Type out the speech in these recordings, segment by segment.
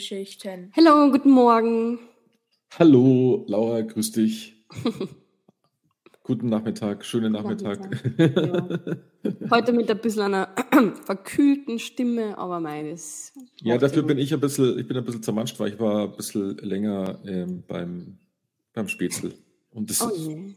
Filmgeschichten. Hallo, guten Morgen. Hallo, Laura, grüß dich. Guten Nachmittag, schönen Nachmittag. Nachmittag, Heute mit ein bisschen einer verkühlten Stimme, aber meines. Ja, dafür bin ich ein bisschen, ich bin ein bisschen zermanscht, weil ich war ein bisschen länger ähm, beim, beim Spätzle. Und, das, Oh je.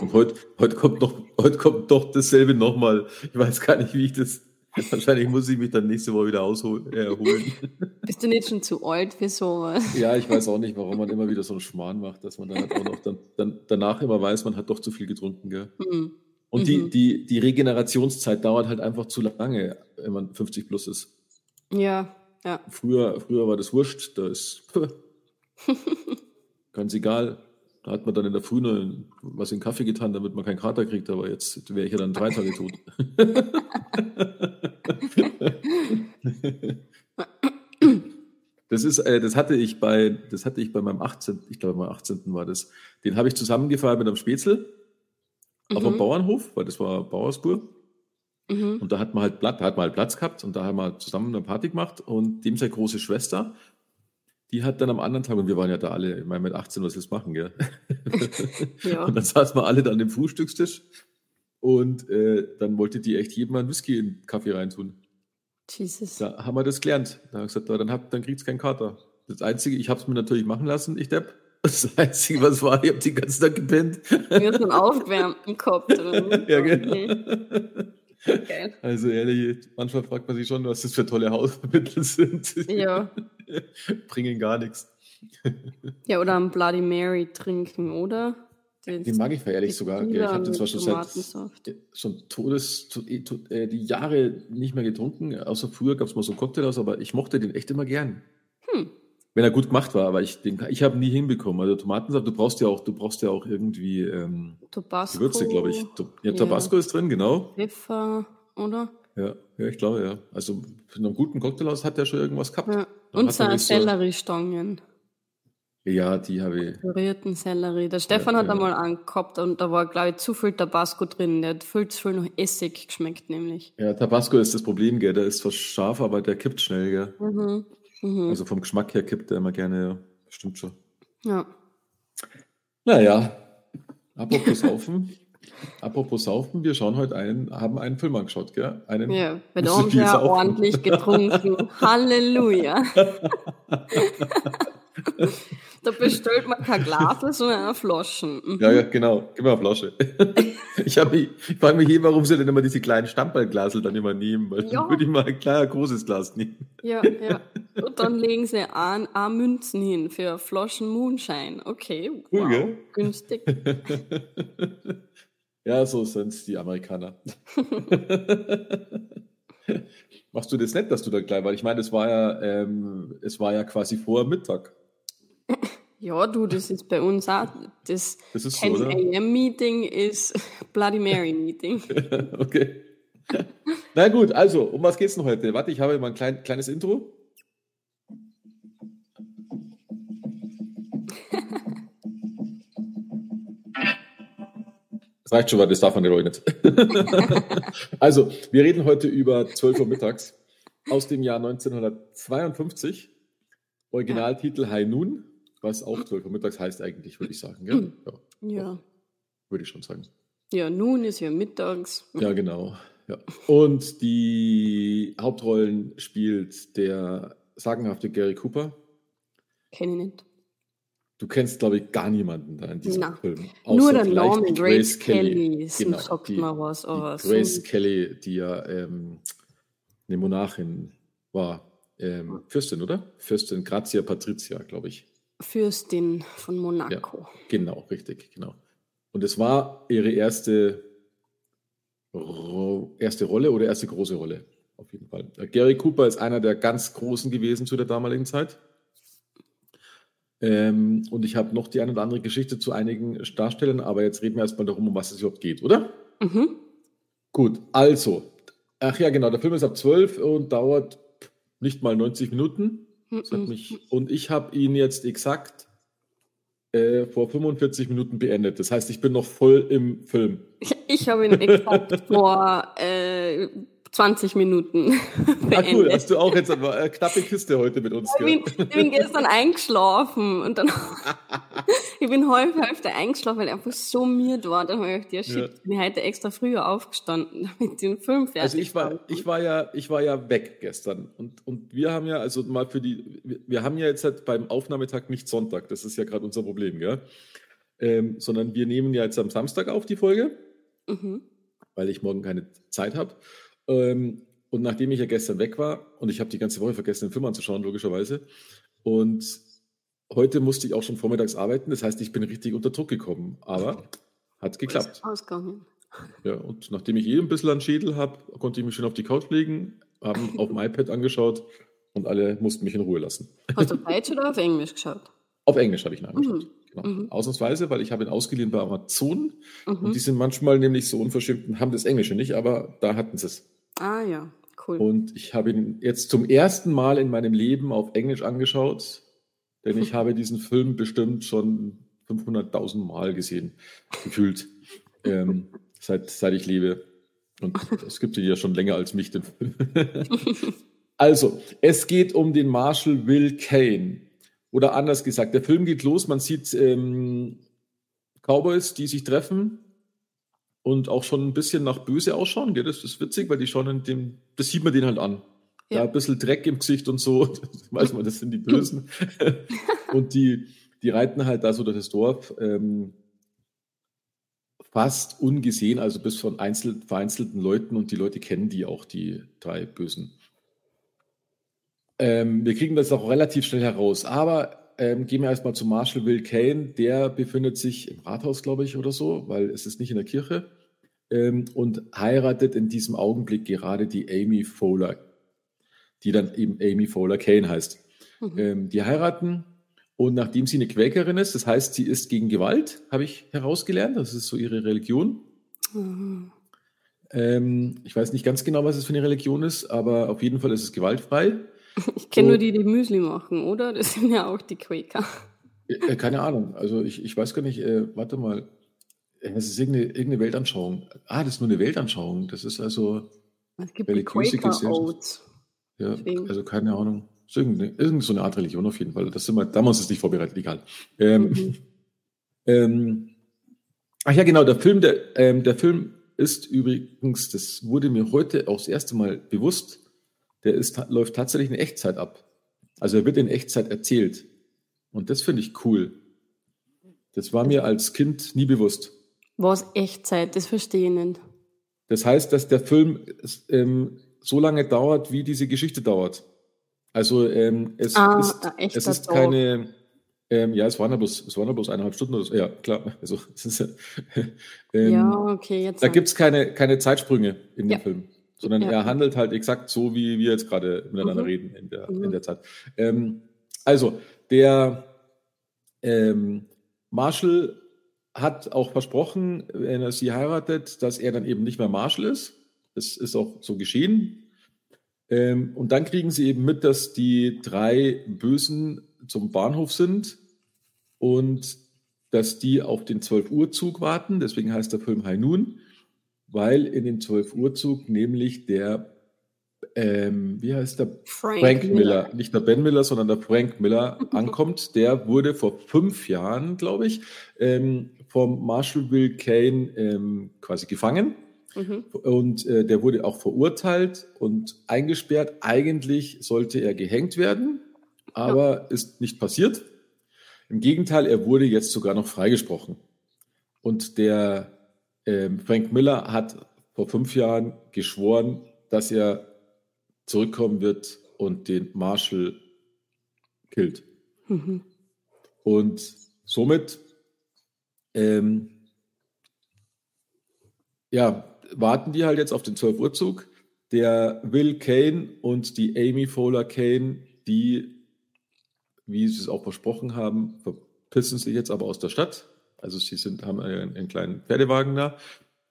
und heute, heute, kommt doch, heute kommt doch dasselbe nochmal. Ich weiß gar nicht, wie ich das. Wahrscheinlich muss ich mich dann nächste Woche wieder ausholen, äh, erholen. Bist du nicht schon zu alt für sowas? Ja, ich weiß auch nicht, warum man immer wieder so einen Schmarrn macht, dass man dann halt auch noch dann, dann danach immer weiß, man hat doch zu viel getrunken, gell? Hm. Und die, Mhm. die, die Regenerationszeit dauert halt einfach zu lange, wenn man 50 plus ist. Ja, ja. Früher, früher war das wurscht, da ist ganz egal. Da hat man dann in der Früh noch was in Kaffee getan, damit man keinen Kater kriegt, aber jetzt wäre ich ja dann drei Tage tot. Das ist, äh, das hatte ich bei, das hatte ich bei meinem 18., ich glaube, meinem 18. war das. Den habe ich zusammengefeiert mit einem Spätzle auf einem Mhm. Bauernhof, weil das war Bauersbur. Mhm. Und da hat man halt Platz, da hat man halt Platz gehabt und da haben wir zusammen eine Party gemacht und dem seine große Schwester, die hat dann am anderen Tag, und wir waren ja da alle, ich meine, mit 18, was jetzt machen, gell? Ja. Und dann saßen wir alle dann am Frühstückstisch und äh, dann wollte die echt jedem mal einen Whisky in den Kaffee reintun. Jesus. Da haben wir das gelernt. Da habe ich gesagt, dann, habt, dann kriegt's keinen Kater. Das Einzige, ich habe es mir natürlich machen lassen, ich Depp. Das Einzige, was war, ich habe den ganzen Tag gepennt. Wir haben einen aufgewärmten Kopf drin. Ja, genau. Okay. Also ehrlich, manchmal fragt man sich schon, was das für tolle Hausmittel sind. Ja. Bringen gar nichts. Ja, oder ein Bloody Mary trinken, oder? Den mag ich feierlich sogar. Ich habe den zwar schon seit schon Todes, to, eh, to, äh, die Jahre nicht mehr getrunken. Außer früher gab es mal so Cocktails, aber ich mochte den echt immer gern. Hm. Wenn er gut gemacht war, aber ich, den, ich habe nie hinbekommen. Also Tomatensaft, du brauchst ja auch, du brauchst ja auch irgendwie ähm, Tabasco. Gewürze, glaube ich. Ja, Ja. Tabasco ist drin, genau. Pfeffer, oder? Ja, ja, ich glaube, ja. Also für einen guten Cocktailhaus hat der schon irgendwas gehabt. Ja. Und seine nicht so- Selleriestangen. Ja, die habe ich. Pürierten Sellerie. Der Stefan Ja, hat ja. einmal angehabt und da war, glaube ich, zu viel Tabasco drin. Der hat viel zu viel nach Essig geschmeckt, nämlich. Ja, Tabasco ist das Problem, gell. Der ist zwar scharf, aber der kippt schnell, gell. Mhm. Mhm. Also vom Geschmack her kippt er immer gerne, ja. Stimmt schon. Ja. Naja, apropos Saufen. apropos Saufen, wir schauen heute einen, haben einen Film angeschaut, gell? Einen, ja, du haben wir ja ordentlich getrunken. Halleluja. da bestellt man kein Glas, sondern eine Flaschen. Mhm. Ja, ja, genau. Gib mir eine Flasche. ich mich, ich frage mich eh, warum sie denn immer diese kleinen Stammballglasel dann immer nehmen, weil Ja. dann würde ich mal ein kleines, großes Glas nehmen. Ja, ja. Und dann legen sie an, a Münzen hin für Flaschen Moonshine. Okay, Cool, wow, gell? günstig. Ja, so sind's die Amerikaner. Machst du das nicht, dass du da gleich, weil ich meine, es war ja, ähm, es war ja quasi vor Mittag. Ja, du, das ist bei uns auch. Das Das ist so, 10 oder? a.m. Meeting ist Bloody Mary Meeting. okay. Na gut, also, um was geht's denn heute? Warte, ich habe mal ein klein, kleines Intro. Das reicht schon, weil das darf man ja nicht. also, wir reden heute über 12 Uhr mittags aus dem Jahr 1952. Originaltitel High Noon, was auch 12 Uhr mittags heißt eigentlich, würde ich sagen. Gell? Ja, Ja. würde ich schon sagen. Ja, nun ist ja mittags. Ja, genau. Ja. Und die Hauptrollen spielt der sagenhafte Gary Cooper. Kenne ich nicht. Du kennst, glaube ich, gar niemanden da in diesem Na. Film. Nur der Name die Grace Kelly Genau, sagt die, mir was, aber die Grace so- Kelly, die ja ähm, eine Monarchin war. Ähm, Fürstin, oder? Fürstin Grazia Patricia, glaube ich. Fürstin von Monaco. Genau, richtig, genau. Und es war ihre erste, erste Rolle oder erste große Rolle, auf jeden Fall. Äh, Gary Cooper ist einer der ganz Großen gewesen zu der damaligen Zeit. Ähm, und ich habe noch die eine oder andere Geschichte zu einigen Darstellern, aber jetzt reden wir erstmal darum, um was es überhaupt geht, oder? Mhm. Gut, also, ach ja, genau, der Film ist ab 12 und dauert nicht mal 90 Minuten. Hat Mhm. mich, und ich habe ihn jetzt exakt äh, vor 45 Minuten beendet. Das heißt, ich bin noch voll im Film. Ich habe ihn exakt vor äh, 20 Minuten. Ah, cool. Hast du auch jetzt eine knappe Kiste heute mit uns? Ich bin, ich bin gestern eingeschlafen und dann ich bin halb Hälfte eingeschlafen, weil ich einfach so müde war. Dann habe ich gedacht, ja shit, ja. bin heute extra früher aufgestanden, damit den Film fertig Also ich war, ich war ja, ich war ja weg gestern und, und wir haben ja, also mal für die, wir haben ja jetzt halt beim Aufnahmetag nicht Sonntag, das ist ja gerade unser Problem, gell? Ähm, sondern wir nehmen ja jetzt am Samstag auf die Folge, mhm. weil ich morgen keine Zeit habe. Ähm, und nachdem ich ja gestern weg war und ich habe die ganze Woche vergessen, den Film anzuschauen, logischerweise, und heute musste ich auch schon vormittags arbeiten, das heißt, ich bin richtig unter Druck gekommen, aber hat geklappt. Ausgegangen. Ja, und nachdem ich eh ein bisschen an Schädel habe, konnte ich mich schön auf die Couch legen, haben auf dem iPad angeschaut und alle mussten mich in Ruhe lassen. Hast du auf Deutsch oder auf Englisch geschaut? Auf Englisch habe ich ihn angeschaut. Mhm. Genau. Mhm. Ausnahmsweise, weil ich habe ihn ausgeliehen bei Amazon mhm. und die sind manchmal nämlich so unverschämt und haben das Englische nicht, aber da hatten sie es. Ah ja, cool. Und ich habe ihn jetzt zum ersten Mal in meinem Leben auf Englisch angeschaut, denn ich habe diesen Film bestimmt schon 500.000 Mal gesehen, gefühlt, ähm, seit, seit ich lebe. Und es gibt ihn ja schon länger als mich, den Film. also, es geht um den Marshall Will Kane. Oder anders gesagt, der Film geht los, man sieht ähm, Cowboys, die sich treffen und auch schon ein bisschen nach böse ausschauen. Gell? Das ist witzig, weil die schauen in dem, das sieht man denen halt an. Ja. ja ein bisschen Dreck im Gesicht und so, weiß man, das sind die Bösen. und die, die reiten halt da so durch das Dorf. Ähm, fast ungesehen, also bis von einzel, vereinzelten Leuten und die Leute kennen die auch, die drei Bösen. Ähm, wir kriegen das auch relativ schnell heraus. Aber ähm, gehen wir erstmal zu Marshall Will Kane. Der befindet sich im Rathaus, glaube ich, oder so, weil es ist nicht in der Kirche. Ähm, und heiratet in diesem Augenblick gerade die Amy Fowler, die dann eben Amy Fowler Kane heißt. Mhm. Ähm, die heiraten und nachdem sie eine Quäkerin ist, das heißt, sie ist gegen Gewalt, habe ich herausgelernt. Das ist so ihre Religion. Mhm. Ähm, ich weiß nicht ganz genau, was es für eine Religion ist, aber auf jeden Fall ist es gewaltfrei. Ich kenne nur die, die Müsli machen, oder? Das sind ja auch die Quaker. Äh, keine Ahnung. Also ich, ich weiß gar nicht, äh, warte mal. Es ist irgendeine, irgendeine Weltanschauung. Ah, das ist nur eine Weltanschauung. Das ist also es gibt religiöse Gesellschaft. Ja, also keine Ahnung. Ist irgendeine, irgendeine so eine Art Religion auf jeden Fall. Das sind wir, da muss es nicht vorbereitet, egal. Ähm, mhm. ähm, ach ja, genau, der Film, der, ähm, der Film ist übrigens, das wurde mir heute auch das erste Mal bewusst, der ist, läuft tatsächlich in Echtzeit ab. Also er wird in Echtzeit erzählt. Und das finde ich cool. Das war mir als Kind nie bewusst. Was Echtzeit? Das verstehe ich nicht. Das heißt, dass der Film ähm, so lange dauert, wie diese Geschichte dauert. Also ähm, es, ah, ist, es ist keine, ähm, ja, es waren ja bloß, es waren ja bloß eineinhalb Stunden oder so. Ja, klar. Also, ist, ähm, ja, okay, jetzt. Da gibt es keine, keine Zeitsprünge in ja. dem Film sondern ja. er handelt halt exakt so, wie wir jetzt gerade miteinander mhm. reden in der, mhm. in der Zeit. Ähm, also, der ähm, Marshall hat auch versprochen, wenn er sie heiratet, dass er dann eben nicht mehr Marshall ist. Das ist auch so geschehen. Ähm, und dann kriegen sie eben mit, dass die drei Bösen zum Bahnhof sind und dass die auf den 12 Uhr Zug warten. Deswegen heißt der Film High Noon weil in den 12 Uhr Zug nämlich der, ähm, wie heißt der? Frank, Frank Miller. Miller. nicht der Ben Miller, sondern der Frank Miller ankommt. Der wurde vor fünf Jahren, glaube ich, ähm, vom Marshall Will Kane ähm, quasi gefangen. Mhm. Und äh, der wurde auch verurteilt und eingesperrt. Eigentlich sollte er gehängt werden, aber ja. ist nicht passiert. Im Gegenteil, er wurde jetzt sogar noch freigesprochen. Und der ähm, Frank Miller hat vor fünf Jahren geschworen, dass er zurückkommen wird und den Marshall killt. Mhm. Und somit ähm, ja, warten die halt jetzt auf den 12 Uhr Zug. Der Will Kane und die Amy Fowler Kane, die, wie sie es auch versprochen haben, verpissen sich jetzt aber aus der Stadt, also sie sind, haben einen, einen kleinen Pferdewagen da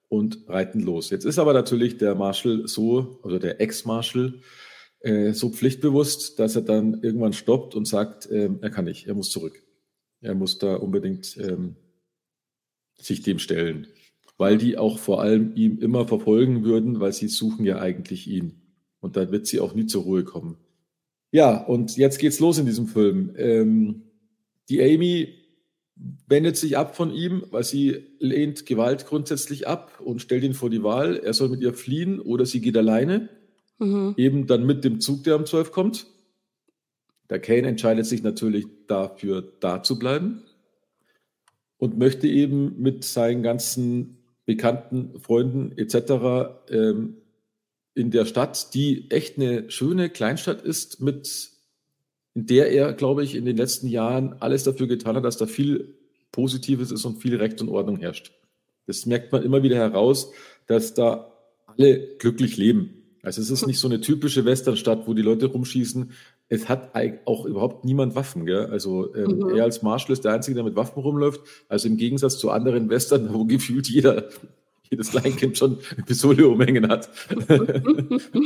und reiten los. Jetzt ist aber natürlich der Marshall so, oder der Ex-Marshall, äh, so pflichtbewusst, dass er dann irgendwann stoppt und sagt, äh, er kann nicht, er muss zurück. Er muss da unbedingt ähm, sich dem stellen. weil die auch vor allem ihm immer verfolgen würden, weil sie suchen ja eigentlich ihn. Und da wird sie auch nie zur Ruhe kommen. Ja, und jetzt geht's los in diesem Film. Ähm, die Amy wendet sich ab von ihm, weil sie lehnt Gewalt grundsätzlich ab und stellt ihn vor die Wahl. Er soll mit ihr fliehen oder sie geht alleine. Mhm. Eben dann mit dem Zug, der um 12 kommt. Der Kane entscheidet sich natürlich dafür, da zu bleiben und möchte eben mit seinen ganzen Bekannten, Freunden etc. Ähm, in der Stadt, die echt eine schöne Kleinstadt ist, mit in der er, glaube ich, in den letzten Jahren alles dafür getan hat, dass da viel Positives ist und viel Recht und Ordnung herrscht. Das merkt man immer wieder heraus, dass da alle glücklich leben. Also es ist nicht so eine typische Westernstadt, wo die Leute rumschießen. Es hat auch überhaupt niemand Waffen. Gell? Also ähm, mhm. er als Marshall ist der Einzige, der mit Waffen rumläuft. Also im Gegensatz zu anderen Western, wo gefühlt jeder jedes Kleinkind schon eine Pistole umhängen hat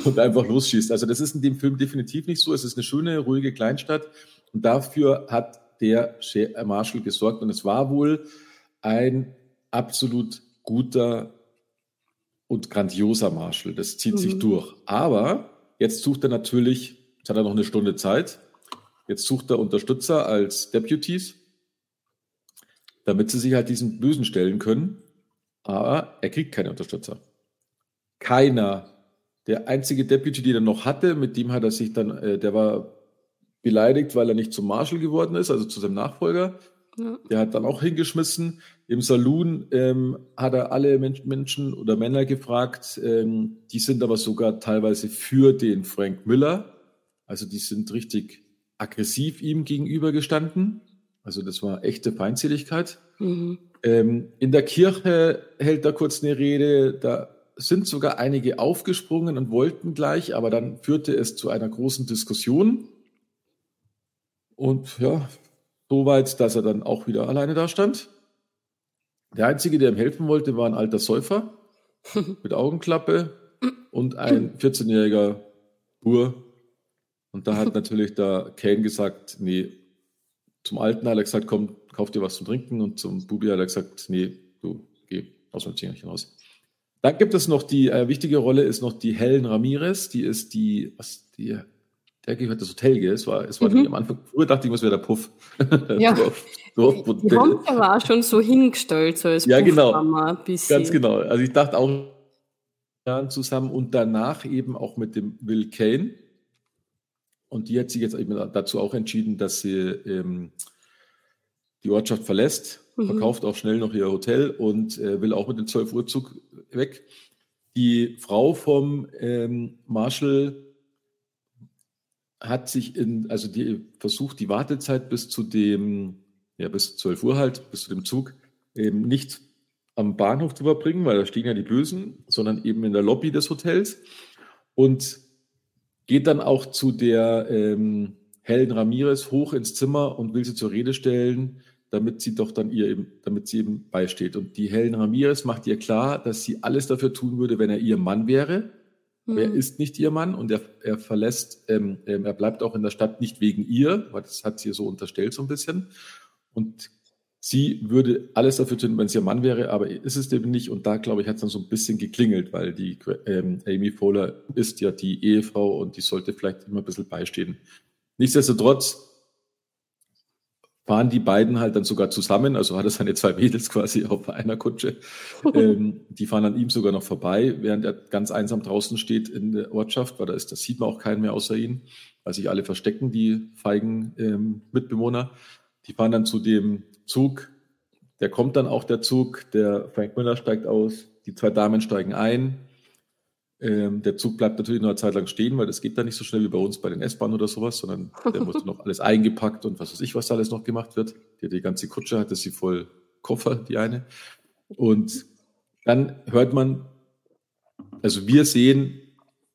und einfach losschießt. Also das ist in dem Film definitiv nicht so. Es ist eine schöne, ruhige Kleinstadt und dafür hat der Marshall gesorgt und es war wohl ein absolut guter und grandioser Marshall. Das zieht mhm. sich durch. Aber jetzt sucht er natürlich, jetzt hat er noch eine Stunde Zeit, jetzt sucht er Unterstützer als Deputies, damit sie sich halt diesen Bösen stellen können. Aber er kriegt keine Unterstützer. Keiner. Der einzige Deputy, den er noch hatte, mit dem hat er sich dann, äh, der war beleidigt, weil er nicht zum Marshal geworden ist, also zu seinem Nachfolger. Ja. Der hat dann auch hingeschmissen. Im Saloon ähm, hat er alle Men Menschen oder Männer gefragt. Ähm, die sind aber sogar teilweise für den Frank Miller. Also die sind richtig aggressiv ihm gegenüber gestanden. Also das war echte Feindseligkeit. Mhm. Ähm, in der Kirche hält er kurz eine Rede, da sind sogar einige aufgesprungen und wollten gleich, aber dann führte es zu einer großen Diskussion. Und ja, so weit, dass er dann auch wieder alleine da stand. Der Einzige, der ihm helfen wollte, war ein alter Säufer mit Augenklappe und ein 14-jähriger Bur. Und da hat natürlich der Kane gesagt, nee, zum Alten hat er gesagt, komm, kauf dir was zu trinken. Und zum Bubi hat er gesagt, nee, du geh aus dem Zingerchen raus. Dann gibt es noch die äh, wichtige Rolle, ist noch die Helen Ramirez. Die ist die, was, die, der gehört das Hotel, gell? Es war, es war mhm. am Anfang, früher dachte ich, was wäre der Puff. Ja. Dorf, Dorf, die Honka war schon so hingestellt, so als Ja, genau. Ganz genau. Also ich dachte auch zusammen und danach eben auch mit dem Will Kane. Und die hat sich jetzt eben dazu auch entschieden, dass sie ähm, die Ortschaft verlässt, mhm. verkauft auch schnell noch ihr Hotel und äh, will auch mit dem 12 Uhr Zug weg. Die Frau vom ähm, Marshall hat sich in, also die versucht, die Wartezeit bis zu dem, ja, bis 12 Uhr halt, bis zu dem Zug, eben nicht am Bahnhof zu verbringen, weil da stehen ja die Bösen, sondern eben in der Lobby des Hotels und geht dann auch zu der ähm, Helen Ramirez hoch ins Zimmer und will sie zur Rede stellen, damit sie doch dann ihr eben, damit sie eben beisteht. Und die Helen Ramirez macht ihr klar, dass sie alles dafür tun würde, wenn er ihr Mann wäre. Mhm. Er ist nicht ihr Mann und er, er verlässt, ähm, ähm, er bleibt auch in der Stadt nicht wegen ihr, weil das hat sie so unterstellt so ein bisschen. Und sie würde alles dafür tun, wenn sie ihr Mann wäre, aber ist es eben nicht. Und da, glaube ich, hat es dann so ein bisschen geklingelt, weil die ähm, Amy Fowler ist ja die Ehefrau und die sollte vielleicht immer ein bisschen beistehen. Nichtsdestotrotz fahren die beiden halt dann sogar zusammen, also hat er seine zwei Mädels quasi auf einer Kutsche. ähm, die fahren an ihm sogar noch vorbei, während er ganz einsam draußen steht in der Ortschaft, weil da ist, das sieht man auch keinen mehr außer ihn, weil sich alle verstecken, die feigen ähm, Mitbewohner. Die fahren dann zu dem Zug, der kommt dann auch der Zug, der Frank Miller steigt aus, die zwei Damen steigen ein, ähm, der Zug bleibt natürlich nur eine Zeit lang stehen, weil das geht da nicht so schnell wie bei uns bei den S-Bahnen oder sowas, sondern der muss noch alles eingepackt und was weiß ich, was da alles noch gemacht wird. Die, die ganze Kutsche hatte sie voll Koffer, die eine. Und dann hört man, also wir sehen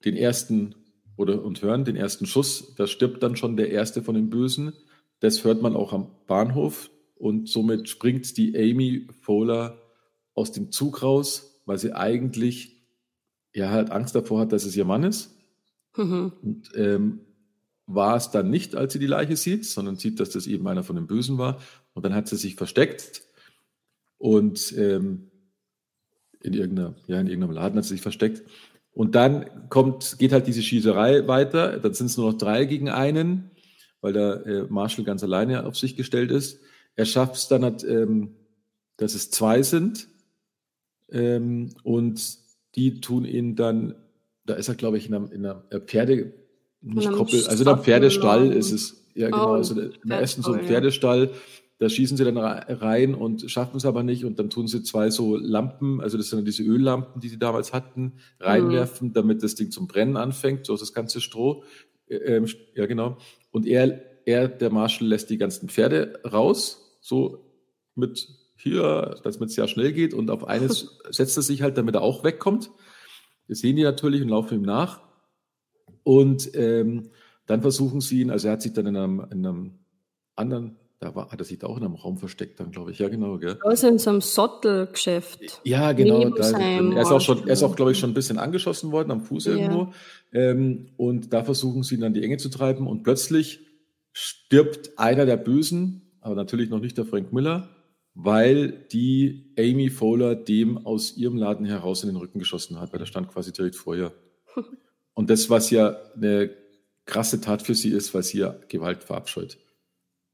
den ersten oder und hören den ersten Schuss, da stirbt dann schon der erste von den Bösen. Das hört man auch am Bahnhof und somit springt die Amy Fowler aus dem Zug raus, weil sie eigentlich ja halt Angst davor hat, dass es ihr Mann ist. Mhm. Und ähm, war es dann nicht, als sie die Leiche sieht, sondern sieht, dass das eben einer von den Bösen war. Und dann hat sie sich versteckt und ähm, in, irgendeiner, ja, in irgendeinem Laden hat sie sich versteckt. Und dann kommt, geht halt diese Schießerei weiter. Dann sind es nur noch drei gegen einen, weil der äh, Marshall ganz alleine auf sich gestellt ist. Er schafft es dann, halt, ähm, dass es zwei sind. Ähm, und die tun ihn dann, da ist er, glaube ich, in einer, in einer Pferde, nicht Koppel, also in einem Pferdestall ist es. Ja, genau. Oh, also im ersten so ein Pferdestall. Da schießen sie dann rein und schaffen es aber nicht. Und dann tun sie zwei so Lampen, also das sind diese Öllampen, die sie damals hatten, reinwerfen, mhm. damit das Ding zum Brennen anfängt, so das ganze Stroh. Ähm, ja, genau. Und er, er, der Marshall, lässt die ganzen Pferde raus, so mit hier, damit es ja schnell geht. Und auf eines setzt er sich halt, damit er auch wegkommt. Das sehen die natürlich und laufen ihm nach. Und ähm, dann versuchen sie ihn, also er hat sich dann in einem, in einem anderen, da war, hat er sich da auch in einem Raum versteckt, dann glaube ich, ja genau, gell? Also in so einem Sottelgeschäft. Ja, genau. Da, er ist auch schon, er ist auch, glaube ich, schon ein bisschen angeschossen worden am Fuß ja. irgendwo. Ähm, und da versuchen sie ihn dann die Enge zu treiben und plötzlich stirbt einer der Bösen, aber natürlich noch nicht der Frank Miller, weil die Amy Fowler dem aus ihrem Laden heraus in den Rücken geschossen hat, weil der stand quasi direkt vor ihr. Und das, was ja eine krasse Tat für sie ist, weil sie ja Gewalt verabscheut.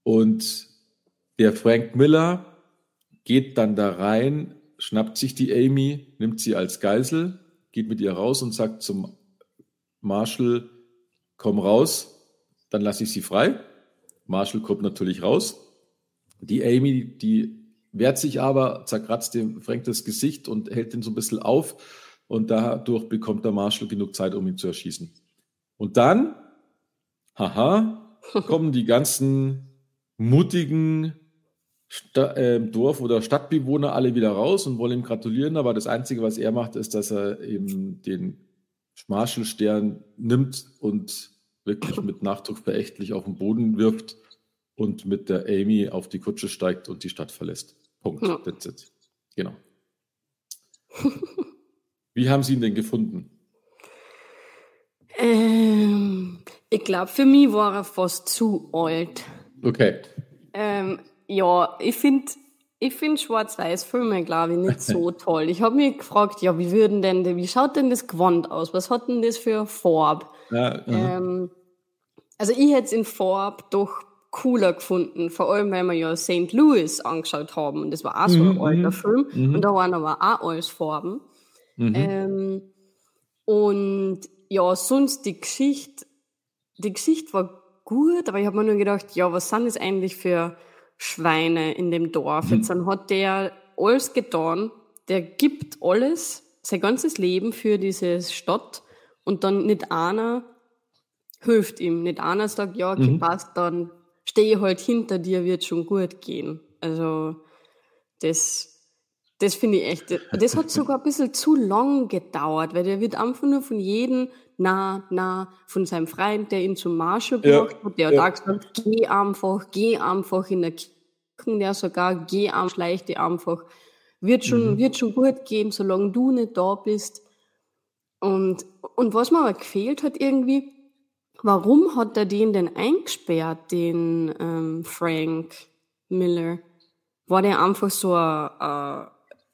Und der Frank Miller geht dann da rein, schnappt sich die Amy, nimmt sie als Geisel, geht mit ihr raus und sagt zum Marshall, komm raus, dann lasse ich sie frei. Marshall kommt natürlich raus. Die Amy, die wehrt sich aber, zerkratzt dem Frank das Gesicht und hält ihn so ein bisschen auf. Und dadurch bekommt der Marshall genug Zeit, um ihn zu erschießen. Und dann, haha, kommen die ganzen mutigen Sta äh, Dorf- oder Stadtbewohner alle wieder raus und wollen ihm gratulieren, aber das Einzige, was er macht, ist, dass er eben den Marshall-Stern nimmt und wirklich mit Nachdruck verächtlich auf den Boden wirft und mit der Amy auf die Kutsche steigt und die Stadt verlässt. Punkt. Ja. That's it. Genau. Wie haben Sie ihn denn gefunden? Ähm, ich glaube, für mich war er fast zu alt. Okay. Ähm, ja, ich finde ich find Schwarz-Weiß-Filme, glaube ich, nicht so toll. Ich habe mich gefragt, ja, wie würden denn, wie schaut denn das Gewand aus? Was hat denn das für Farbe? Ja, ähm, also ich hätte es in Farbe doch cooler gefunden, vor allem weil wir ja St. Louis angeschaut haben und das war auch so ein mhm, alter mhm, Film mhm. und da waren aber auch alles Farben. Mhm. Ähm, und ja, sonst die Geschichte, die Geschichte war gut, aber ich habe mir nur gedacht, ja, was sind das eigentlich für Schweine in dem Dorf? Mhm. Jetzt dann hat der alles getan, der gibt alles, sein ganzes Leben für diese Stadt und dann nicht einer hilft ihm, nicht einer sagt, ja, okay, mhm. passt, dann stehe halt hinter dir, wird schon gut gehen. Also das, das finde ich echt, das hat sogar ein bisschen zu lang gedauert, weil der wird einfach nur von jedem na, na, von seinem Freund, der ihn zum Marsch gebracht ja, hat, der ja. hat auch gesagt, geh einfach, geh einfach in der Kirche, der sogar, geh einfach, schleich dich einfach. Wird schon, mhm. wird schon gut gehen, solange du nicht da bist. Und, und was mir aber gefehlt hat irgendwie, warum hat er den denn eingesperrt, den ähm, Frank Miller? War der einfach so ein,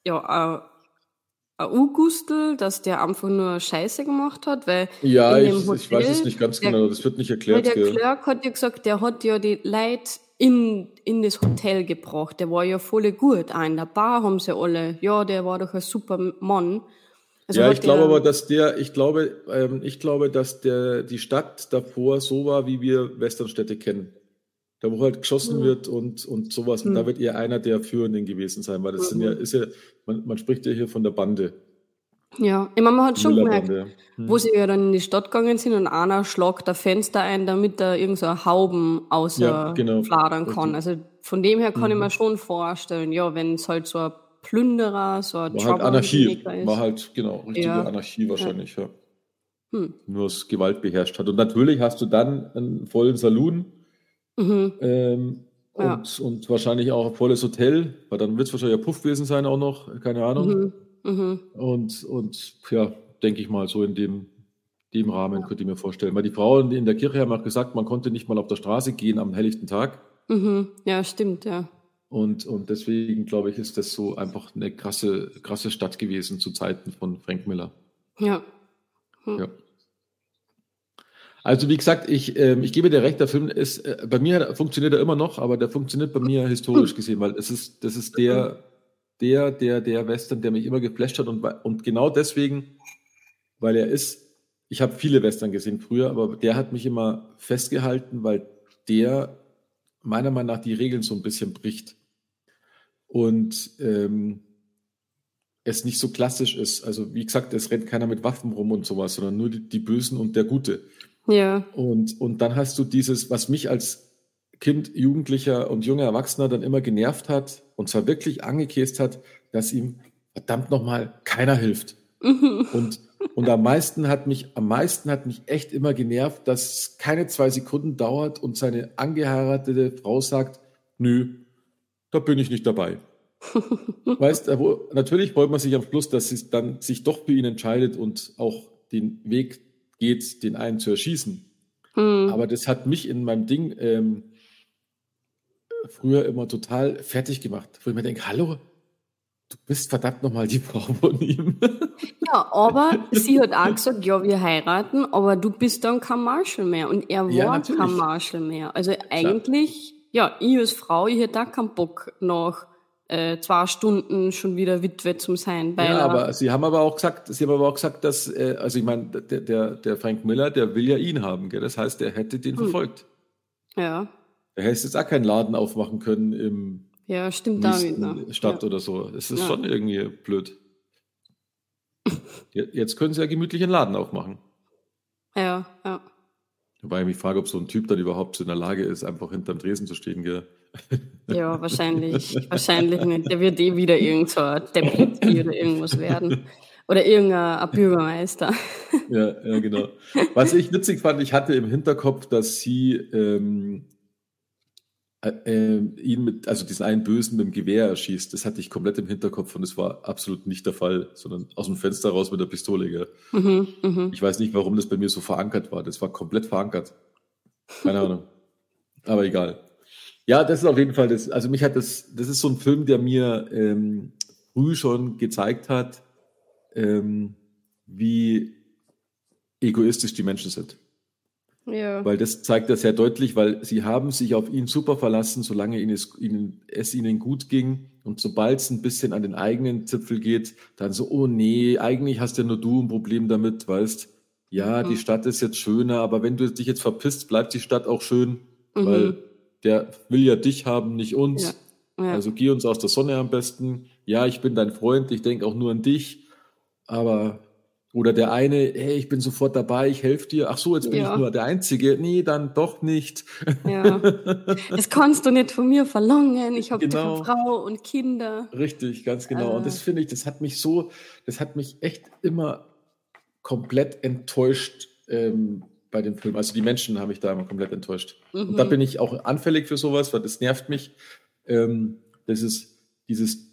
ja, ein U-Gustel, dass der einfach nur Scheiße gemacht hat, weil ja, ich, Hotel, ich, weiß es nicht ganz der, genau, das wird nicht erklärt. Der Clerk hat ja gesagt, der hat ja die Leute in, in das Hotel gebracht, der war ja voll gut. Auch in der Bar haben sie alle, ja, der war doch ein super Mann. Also ja, ich glaube aber, dass der, ich glaube, ähm, ich glaube, dass der, die Stadt davor so war, wie wir Westernstädte kennen da wo halt geschossen mhm. wird und, und sowas. Und mhm. da wird eher einer der Führenden gewesen sein, weil das mhm. sind ja, ist ja, man, man spricht ja hier von der Bande. Ja, ich meine, man hat schon gemerkt, hm. wo sie ja dann in die Stadt gegangen sind und einer schlagt das Fenster ein, damit er irgend so Hauben außer ja, genau. fladern kann. Also von dem her kann mhm. ich mir schon vorstellen, ja, wenn es halt so ein Plünderer, so ein War halt Anarchie, war halt, genau, richtige ja. Anarchie wahrscheinlich, ja. ja. Hm. Nur das Gewalt beherrscht hat. Und natürlich hast du dann einen vollen Saloon, Mhm. Ähm, ja. und, und wahrscheinlich auch ein volles Hotel, weil dann wird es wahrscheinlich ein Puff gewesen sein auch noch, keine Ahnung. Mhm. Mhm. Und, und ja, denke ich mal, so in dem, dem Rahmen ja. könnte ich mir vorstellen. Weil die Frauen in der Kirche haben auch gesagt, man konnte nicht mal auf der Straße gehen am helllichten Tag. Mhm. Ja, stimmt, ja. Und, und deswegen, glaube ich, ist das so einfach eine krasse, krasse Stadt gewesen zu Zeiten von Frank Miller. Ja. Hm. ja. Also wie gesagt, ich, äh, ich gebe dir recht, der Film ist, äh, bei mir funktioniert er immer noch, aber der funktioniert bei mir historisch gesehen, weil es ist, das ist der, der, der, der Western, der mich immer geflasht hat und, und genau deswegen, weil er ist, ich habe viele Western gesehen früher, aber der hat mich immer festgehalten, weil der meiner Meinung nach die Regeln so ein bisschen bricht und ähm, es nicht so klassisch ist. Also wie gesagt, es rennt keiner mit Waffen rum und sowas, sondern nur die, die Bösen und der Gute. Ja. Und, und dann hast du dieses, was mich als Kind, Jugendlicher und junger Erwachsener dann immer genervt hat und zwar wirklich angekäst hat, dass ihm verdammt nochmal keiner hilft. und, und am meisten hat mich, am meisten hat mich echt immer genervt, dass es keine zwei Sekunden dauert und seine angeheiratete Frau sagt, nö, da bin ich nicht dabei. weißt du, natürlich freut man sich am Schluss, dass sie dann sich doch für ihn entscheidet und auch den Weg geht, den einen zu erschießen. Hm. Aber das hat mich in meinem Ding ähm, früher immer total fertig gemacht, wo ich mir denke, hallo, du bist verdammt nochmal die Frau von ihm. Ja, aber sie hat auch gesagt, ja, wir heiraten, aber du bist dann kein Marshall mehr. Und er war ja, kein Marshall mehr. Also eigentlich, ja, ich als Frau, ich hätte auch keinen Bock nach äh, zwei Stunden schon wieder Witwe zum sein. ja, aber sie haben aber auch gesagt, sie haben aber auch gesagt, dass, äh, also ich meine, der, der, der Frank Miller, der will ja ihn haben, gell? Das heißt, er hätte den hm. verfolgt. Ja. Er hätte jetzt auch keinen Laden aufmachen können im ja, stimmt damit, ne? Stadt ja. oder so. Es ist ja. schon irgendwie blöd. Jetzt können sie ja gemütlich einen Laden aufmachen. Ja, ja. Wobei ich mich frage, ob so ein Typ dann überhaupt so in der Lage ist, einfach hinterm Tresen zu stehen, gell? Ja, wahrscheinlich. wahrscheinlich nicht. Der wird eh wieder irgend so Deputy oder irgendwas werden. Oder irgendein Bürgermeister. Ja, ja, genau. Was ich witzig fand, ich hatte im Hinterkopf, dass sie ähm, äh, ihn mit, also diesen einen Bösen mit dem Gewehr erschießt. Das hatte ich komplett im Hinterkopf und es war absolut nicht der Fall, sondern aus dem Fenster raus mit der Pistole. Gell? Mhm, mh. Ich weiß nicht, warum das bei mir so verankert war. Das war komplett verankert. Keine Ahnung. Aber egal. Ja, das ist auf jeden Fall das. Also mich hat das, das ist so ein Film, der mir ähm, früh schon gezeigt hat, ähm, wie egoistisch die Menschen sind. Ja. Weil das zeigt er sehr deutlich, weil sie haben sich auf ihn super verlassen, solange ihnen es, ihnen, es ihnen gut ging. Und sobald es ein bisschen an den eigenen Zipfel geht, dann so, oh nee, eigentlich hast ja nur du ein Problem damit, weißt, ja, mhm. die Stadt ist jetzt schöner, aber wenn du dich jetzt verpisst, bleibt die Stadt auch schön, mhm. weil der will ja dich haben, nicht uns. Ja. Ja. Also geh uns aus der Sonne am besten. Ja, ich bin dein Freund, ich denke auch nur an dich, aber oder der eine, hey, ich bin sofort dabei, ich helfe dir. Ach so, jetzt bin ja. ich nur der Einzige. Nee, dann doch nicht. Ja. Das kannst du nicht von mir verlangen. Ich habe genau. Frau und Kinder. Richtig, ganz genau. Also. Und das finde ich, das hat mich so, das hat mich echt immer komplett enttäuscht ähm, bei dem Film. Also die Menschen haben mich da immer komplett enttäuscht. Mhm. Und da mhm. bin ich auch anfällig für sowas, weil das nervt mich. Ähm, das ist dieses,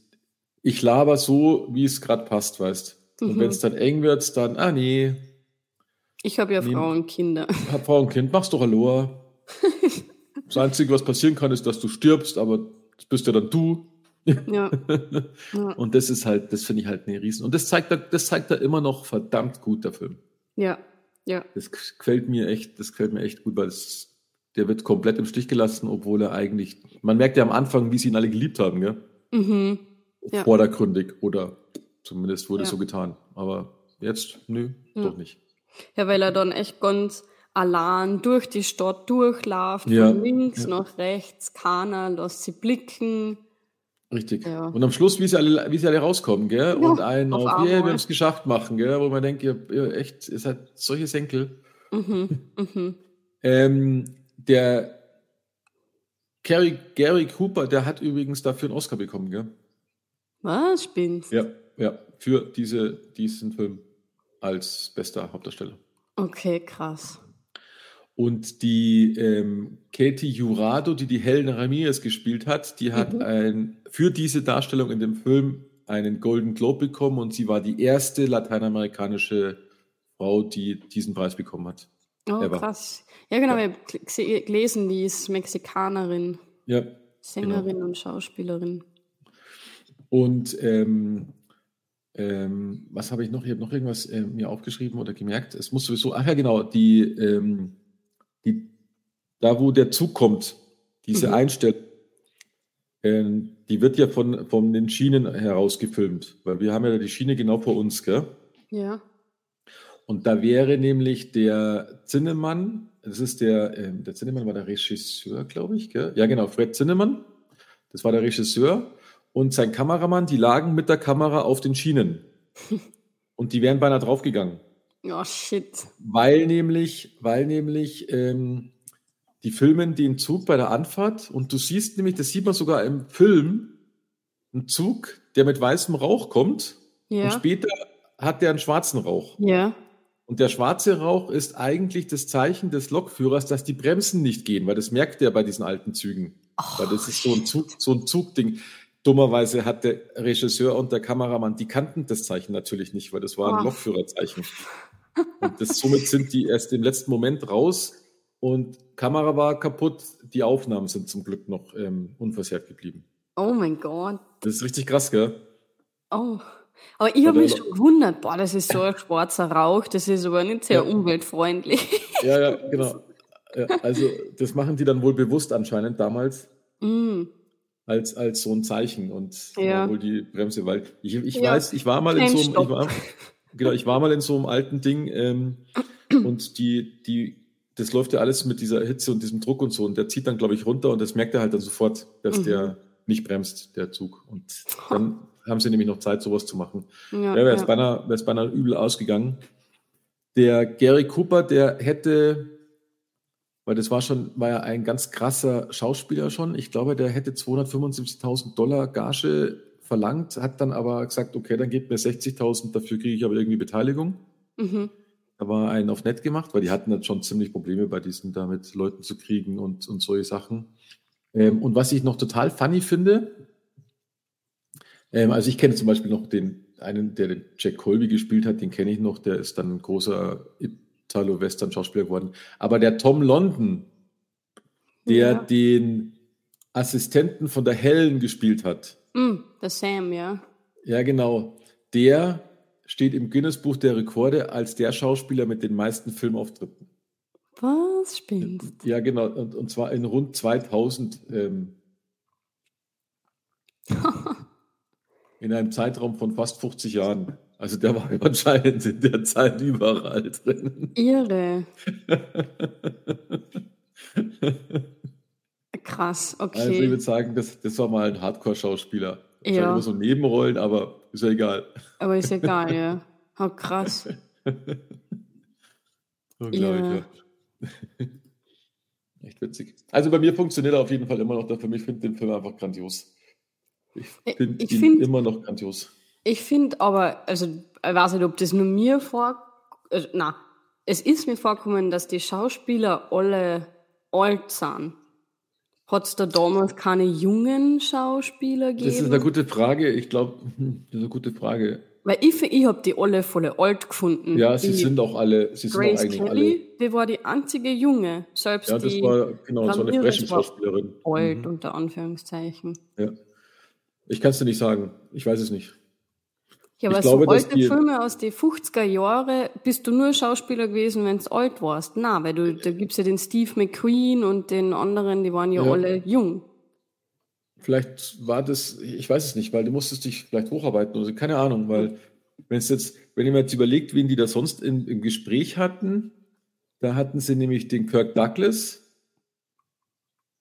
ich laber so, wie es gerade passt, weißt Mhm. Und wenn es dann eng wird, dann, ah nee. Ich habe ja nee, Frau und Kinder. Ich habe Frau und Kind, mach's doch Aloha. das Einzige, was passieren kann, ist, dass du stirbst, aber das bist ja dann du. Ja. ja. Und das ist halt, das finde ich halt eine Riesen. Und das zeigt er, das zeigt er immer noch verdammt gut, der Film. Ja, ja. Das gefällt mir echt, das gefällt mir echt gut, weil es, der wird komplett im Stich gelassen, obwohl er eigentlich, man merkt ja am Anfang, wie sie ihn alle geliebt haben, gell? Mhm. Ja. Vordergründig oder Zumindest wurde ja. so getan. Aber jetzt, nö, ja. doch nicht. Ja, weil er dann echt ganz allein durch die Stadt durchläuft, ja. von links nach rechts, keiner lässt sie blicken. Richtig. Ja. Und am Schluss, wie sie alle, wie sie alle rauskommen, gell? Ja, und einen auf, auf yeah, wir haben es geschafft machen, gell? Wo man denkt, ihr, ihr echt, ihr seid solche Senkel. Mhm. Mhm. ähm, der Gary, Gary Cooper, der hat übrigens dafür einen Oscar bekommen, gell? Was? Spinnst? Ja ja, für diese, diesen Film als bester Hauptdarsteller. Okay, krass. Und die ähm, Katie Jurado, die die Helen Ramirez gespielt hat, die hat mhm. ein, für diese Darstellung in dem Film einen Golden Globe bekommen und sie war die erste lateinamerikanische Frau, die diesen Preis bekommen hat. Oh, Ever. krass. Ja, genau, ja. habe gelesen, die ist Mexikanerin. Ja, Sängerin genau. und Schauspielerin. Und ähm, ähm, was habe ich noch? Ich habe noch irgendwas äh, mir aufgeschrieben oder gemerkt. Es muss sowieso, ach ja, genau, die, ähm, die da wo der Zug kommt, diese mhm. Einstellung, äh, die wird ja von, von den Schienen heraus gefilmt, weil wir haben ja die Schiene genau vor uns, gell? Ja. Und da wäre nämlich der Zinnemann, das ist der, äh, der Zinnemann war der Regisseur, glaube ich, gell? Ja, genau, Fred Zinnemann, das war der Regisseur und sein Kameramann, die lagen mit der Kamera auf den Schienen. Und die wären beinahe draufgegangen. Oh shit. Weil nämlich, weil nämlich ähm, die filmen den Zug bei der Anfahrt und du siehst nämlich, das sieht man sogar im Film, einen Zug, der mit weißem Rauch kommt ja. und später hat der einen schwarzen Rauch. Ja. Und der schwarze Rauch ist eigentlich das Zeichen des Lokführers, dass die Bremsen nicht gehen, weil das merkt er bei diesen alten Zügen. Oh, weil das ist so ein Zug, so ein Zugding. Dummerweise hat der Regisseur und der Kameramann, die kannten das Zeichen natürlich nicht, weil das war ein oh. Lokführerzeichen. Und das, somit sind die erst im letzten Moment raus und Kamera war kaputt. Die Aufnahmen sind zum Glück noch ähm, unversehrt geblieben. Oh mein Gott. Das ist richtig krass, gell? Oh. Aber ich habe mich schon gewundert, boah, das ist so ein schwarzer Rauch, das ist aber nicht sehr ja. umweltfreundlich. Ja, ja, genau. Ja, also das machen die dann wohl bewusst anscheinend damals. Mm als, als so ein Zeichen und ja. wohl die Bremse, weil ich, ich ja. weiß, ich war mal in so einem, ich war, genau, ich war mal in so einem alten Ding ähm, und die, die, das läuft ja alles mit dieser Hitze und diesem Druck und so und der zieht dann, glaube ich, runter und das merkt er halt dann sofort, dass mhm. der nicht bremst, der Zug. Und dann haben sie nämlich noch Zeit, sowas zu machen. Ja, wäre es ja. beinahe, beinahe übel ausgegangen. Der Gary Cooper, der hätte weil das war schon, war ja ein ganz krasser Schauspieler schon. Ich glaube, der hätte 275.000 Dollar Gage verlangt, hat dann aber gesagt, okay, dann gebt mir 60.000, dafür kriege ich aber irgendwie Beteiligung. Mhm. Da war einen auf nett gemacht, weil die hatten dann schon ziemlich Probleme bei diesen, da mit Leuten zu kriegen und, und solche Sachen. Ähm, und was ich noch total funny finde, ähm, also ich kenne zum Beispiel noch den, einen, der den Jack Colby gespielt hat, den kenne ich noch, der ist dann ein großer Italo-Western-Schauspieler geworden. Aber der Tom London, der ja. den Assistenten von der Helen gespielt hat. Mm, der Sam, ja. Ja, genau. Der steht im Guinness-Buch der Rekorde als der Schauspieler mit den meisten Filmauftritten. Was spinnst Ja, genau. Und, und zwar in rund 2000. Ähm, in einem Zeitraum von fast 50 Jahren. Also der war anscheinend in der Zeit überall drin. Irre. Krass, okay. Also ich würde sagen, das, das war mal ein Hardcore-Schauspieler. Ja. Immer so Nebenrollen, aber ist ja egal. Aber ist egal, ja. Oh, krass. Unglaublich, ja. Echt witzig. Also bei mir funktioniert er auf jeden Fall immer noch. Für mich finde den Film einfach grandios. Ich finde ihn find, immer noch grandios. Ich finde aber, also ich weiß nicht, ob das nur mir vor, also, na, es ist mir vorgekommen, dass die Schauspieler alle alt sind. Hat es da damals keine jungen Schauspieler gegeben? Das ist eine gute Frage. Ich glaube, das ist eine gute Frage. Weil ich, ich habe die alle voll alt gefunden. Ja, sie sind auch alle. Sie Grace sind auch Kelly, alle. die war die einzige Junge. Selbst ja, das die war genau so eine Flächenschauspielerin. Alt mhm. unter Anführungszeichen. Ja. Ich kann es dir nicht sagen. Ich weiß es nicht. Ja, aber ich so glaube, alte die, Filme aus den 50er Jahren bist du nur Schauspieler gewesen, wenn du alt warst. Na, weil du, da gibt's ja den Steve McQueen und den anderen, die waren ja, ja, alle jung. Vielleicht war das, ich weiß es nicht, weil du musstest dich vielleicht hocharbeiten oder keine Ahnung, weil wenn es jetzt, wenn ihr mir jetzt überlegt, wen die da sonst in, im Gespräch hatten, da hatten sie nämlich den Kirk Douglas,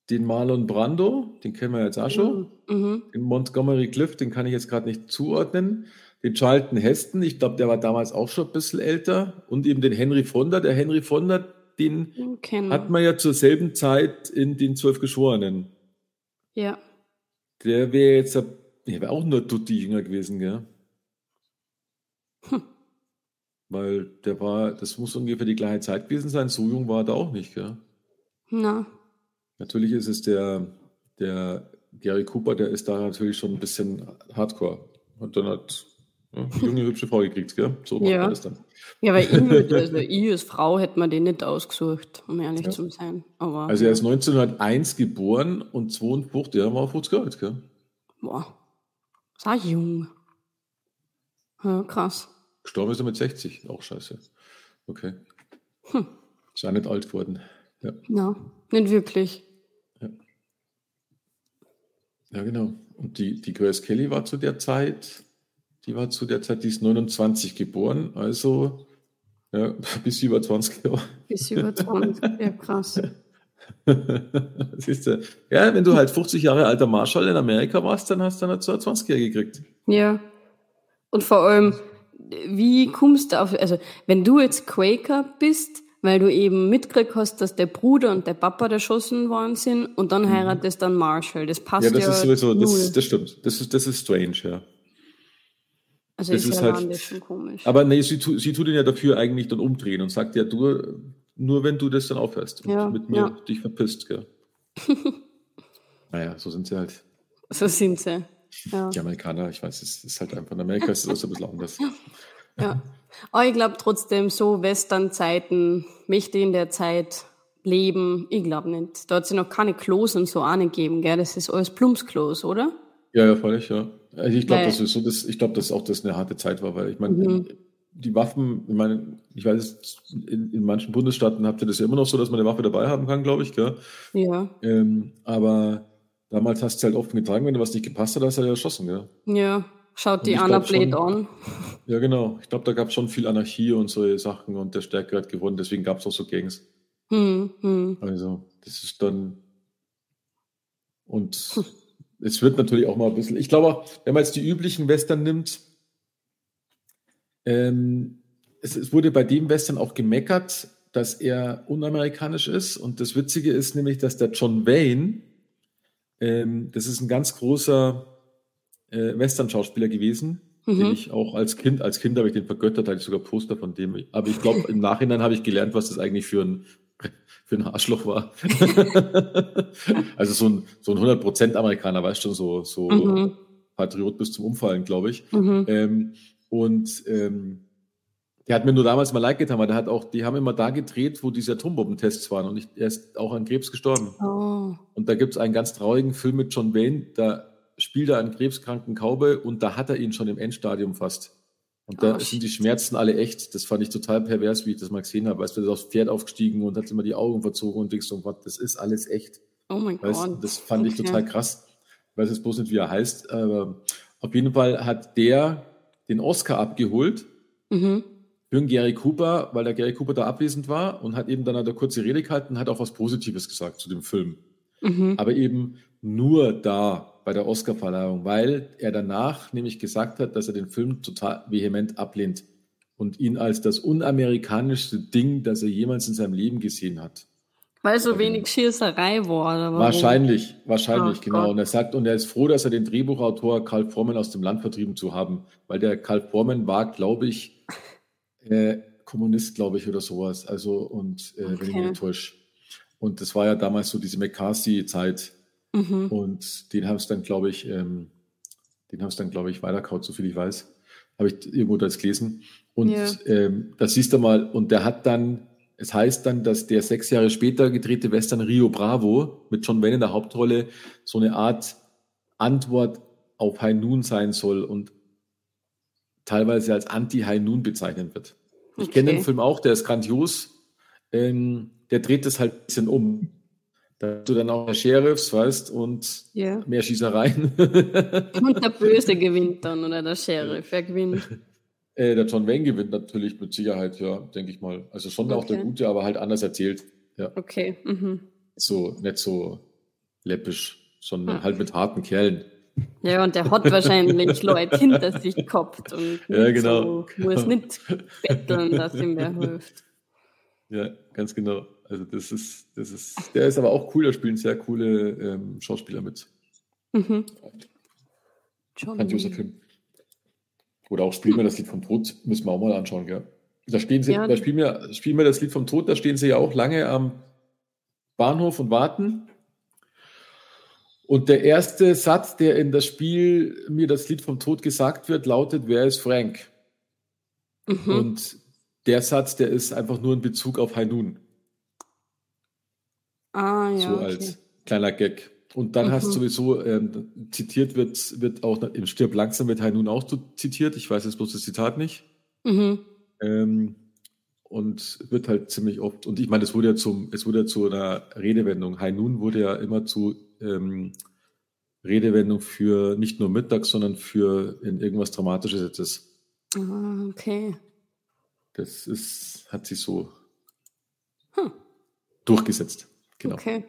den Marlon Brando, den kennen wir jetzt auch schon, mhm. den Montgomery Cliff, den kann ich jetzt gerade nicht zuordnen den Charlton Heston, ich glaube, der war damals auch schon ein bisschen älter, und eben den Henry Fonda. Der Henry Fonda, den okay. hat man ja zur selben Zeit in den Zwölf Geschworenen. Ja. Der wäre jetzt, der wäre auch nur Tutti jünger gewesen, gell? Hm. Weil der war, das muss ungefähr die gleiche Zeit gewesen sein, so jung war er da auch nicht, gell? Na. Natürlich ist es der, der Gary Cooper, der ist da natürlich schon ein bisschen hardcore. Und dann hat Ja, junge, hübsche Frau gekriegt, gell? So macht ja. man das dann. Ja, weil ich, also ich als Frau hätte man den nicht ausgesucht, um ehrlich ja. zu sein. Aber, also er ist 1901 geboren und 52, der war 50 alt, gell? Boah, ist auch jung. Ja, krass. Gestorben ist er mit 60, auch scheiße. Okay. Hm. Ist auch nicht alt geworden. Ja, ja nicht wirklich. Ja. ja, genau. Und die, die Grace Kelly war zu der Zeit, die war zu der Zeit, die ist 29 geboren, also ja, bis über 20 Jahre. Bis über 20, ja krass. Siehst du, ja, wenn du halt 50 Jahre alter Marshall in Amerika warst, dann hast du dann 20 Jahre gekriegt. Ja. Und vor allem, wie kommst du auf, also wenn du jetzt Quaker bist, weil du eben mitgekriegt hast, dass der Bruder und der Papa erschossen worden sind und dann mhm. heiratest dann Marshall. Das passt ja. Das ja ist sowieso, das, das, stimmt. Das ist, das ist strange, ja. Also das ist, ist ja halt, bisschen komisch. Aber nee, sie, sie tut ihn ja dafür eigentlich dann umdrehen und sagt ja, du, nur wenn du das dann aufhörst und ja, mit mir ja. dich verpisst, gell. naja, so sind sie halt. So sind sie. Ja. Die Amerikaner, ich weiß, es ist halt einfach in Amerika ist es ein bisschen anders. Ja. Aber ich glaube trotzdem, so Western-Zeiten, möchte in der Zeit leben, ich glaube nicht. Da hat es ja noch keine Klos und so auch nicht gegeben, gell? Das ist alles Plumpsklos, oder? Ja, ja, völlig, ja. Also ich glaube, das ist so, das, ich glaube, dass auch das eine harte Zeit war, weil ich meine, mhm. die Waffen, ich meine, ich weiß, in, in manchen Bundesstaaten habt ihr das ja immer noch so, dass man eine Waffe dabei haben kann, glaube ich, gell? Ja. Ähm, aber damals hast du halt offen getragen, wenn du was nicht gepasst hat, hast du ja erschossen, gell? Ja. Schaut die Anna Blade an. Ja, genau. Ich glaube, da gab es schon viel Anarchie und so Sachen und der Stärke hat gewonnen, deswegen gab es auch so Gangs. Hm, hm. Also, das ist dann. Und hm. es wird natürlich auch mal ein bisschen. Ich glaube, wenn man jetzt die üblichen Western nimmt, ähm, es, es wurde bei dem Western auch gemeckert, dass er unamerikanisch ist. Und das Witzige ist nämlich, dass der John Wayne, ähm, das ist ein ganz großer äh, Western-Schauspieler gewesen, mhm. den ich auch als Kind, als Kind habe ich den vergöttert, hatte ich sogar Poster von dem. Aber ich glaube, im Nachhinein habe ich gelernt, was das eigentlich für ein, für ein Arschloch war. also so ein, so ein 100% Amerikaner, weißt du, so, so mhm. Patriot bis zum Umfallen, glaube ich. Mhm. Ähm, und ähm, der hat mir nur damals mal leid getan, weil der hat auch, die haben immer da gedreht, wo diese Atombombentests waren und ich, er ist auch an Krebs gestorben. Oh. Und da gibt es einen ganz traurigen Film mit John Wayne, da spielt er einen krebskranken Kaube und da hat er ihn schon im Endstadium fast. Und da oh, sind die Schmerzen alle echt. Das fand ich total pervers, wie ich das mal gesehen habe. Weißt du, ist aufs Pferd aufgestiegen und hat immer die Augen verzogen und denkst so, Gott, das ist alles echt. Oh mein Gott. Das fand ich total krass. Ich weiß jetzt bloß nicht, wie er heißt. Aber auf jeden Fall hat der den Oscar abgeholt mhm. für einen Gary Cooper, weil der Gary Cooper da abwesend war und hat eben dann eine kurze Rede gehalten und hat auch was Positives gesagt zu dem Film. Mhm. Aber eben nur da bei der Oscarverleihung, weil er danach nämlich gesagt hat, dass er den Film total vehement ablehnt und ihn als das unamerikanischste Ding, das er jemals in seinem Leben gesehen hat. Weil so wenig Schießerei war. Wahrscheinlich, wahrscheinlich, oh, genau. Gott. Und er sagt, und er ist froh, dass er den Drehbuchautor Karl Forman aus dem Land vertrieben zu haben, weil der Karl Forman war, glaube ich, äh, Kommunist, glaube ich, oder sowas. Also, und äh, okay. wenn ich mich täusche. Und das war ja damals so diese McCarthy-Zeit, Mhm. Und den haben es dann, glaube ich, ähm, den haben es dann, glaube ich, weiterkaut, so viel ich weiß. Habe ich irgendwo das gelesen. Und ja. ähm, das siehst du mal, und der hat dann, es heißt dann, dass der sechs Jahre später gedrehte Western Rio Bravo mit John Wayne in der Hauptrolle so eine Art Antwort auf High Noon sein soll und teilweise als Anti-High Noon bezeichnet wird. Ich okay. kenne den Film auch, der ist grandios. Ähm, der dreht das halt ein bisschen um du dann auch der Sheriffs, weißt, und ja. mehr Schießereien. und der Böse gewinnt dann, oder der Sheriff, wer gewinnt? Äh, der John Wayne gewinnt natürlich mit Sicherheit, ja, denke ich mal. Also schon okay. auch der Gute, aber halt anders erzählt. Ja. Okay. Mhm. So, nicht so läppisch, sondern ah. halt mit harten Kerlen. Ja, und der hat wahrscheinlich Leute hinter sich gehabt und ja, genau. so, muss nicht betteln, dass ihm wer hilft. Ja, ganz genau. Also das ist, das ist, der ist aber auch cool, da spielen sehr coole ähm, Schauspieler mit. Mhm. Grandiose Film. Oder auch Spielen wir das Lied vom Tod, müssen wir auch mal anschauen, gell? Da, stehen sie, ja. da spielen, wir, spielen wir das Lied vom Tod, da stehen sie ja auch lange am Bahnhof und warten. Und der erste Satz, der in das Spiel mir das Lied vom Tod gesagt wird, lautet, wer ist Frank? Mhm. Und der Satz, der ist einfach nur in Bezug auf Hainun. Ah, ja. So okay. als kleiner Gag. Und dann mhm. hast du sowieso, ähm, zitiert wird, wird auch im Stirb langsam wird Hainun auch zitiert. Ich weiß jetzt bloß das Zitat nicht. Mhm. Ähm, und wird halt ziemlich oft, und ich meine, es wurde ja zum, es wurde ja zu einer Redewendung. Hainun wurde ja immer zu ähm, Redewendung für nicht nur Mittag, sondern für in irgendwas Dramatisches jetzt. Ah, okay. Das ist, hat sich so hm. durchgesetzt. Genau. Okay.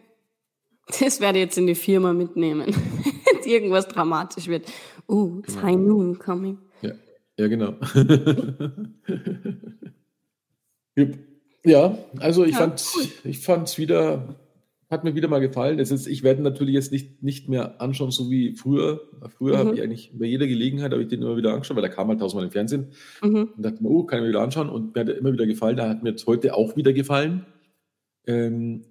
Das werde ich jetzt in die Firma mitnehmen. Wenn irgendwas dramatisch wird. Oh, it's genau. high noon coming. Ja, ja genau. ja, also ich ja, fand cool. ich fand's wieder hat mir wieder mal gefallen. Es ist, ich werde natürlich jetzt nicht, nicht mehr anschauen, so wie früher. Früher mhm. habe ich eigentlich bei jeder Gelegenheit habe ich den immer wieder angeschaut, weil der kam halt tausendmal im Fernsehen. Mhm. Und dachte mir, oh, kann ich mir wieder anschauen. Und mir hat er immer wieder gefallen. Da hat mir jetzt heute auch wieder gefallen. Ähm,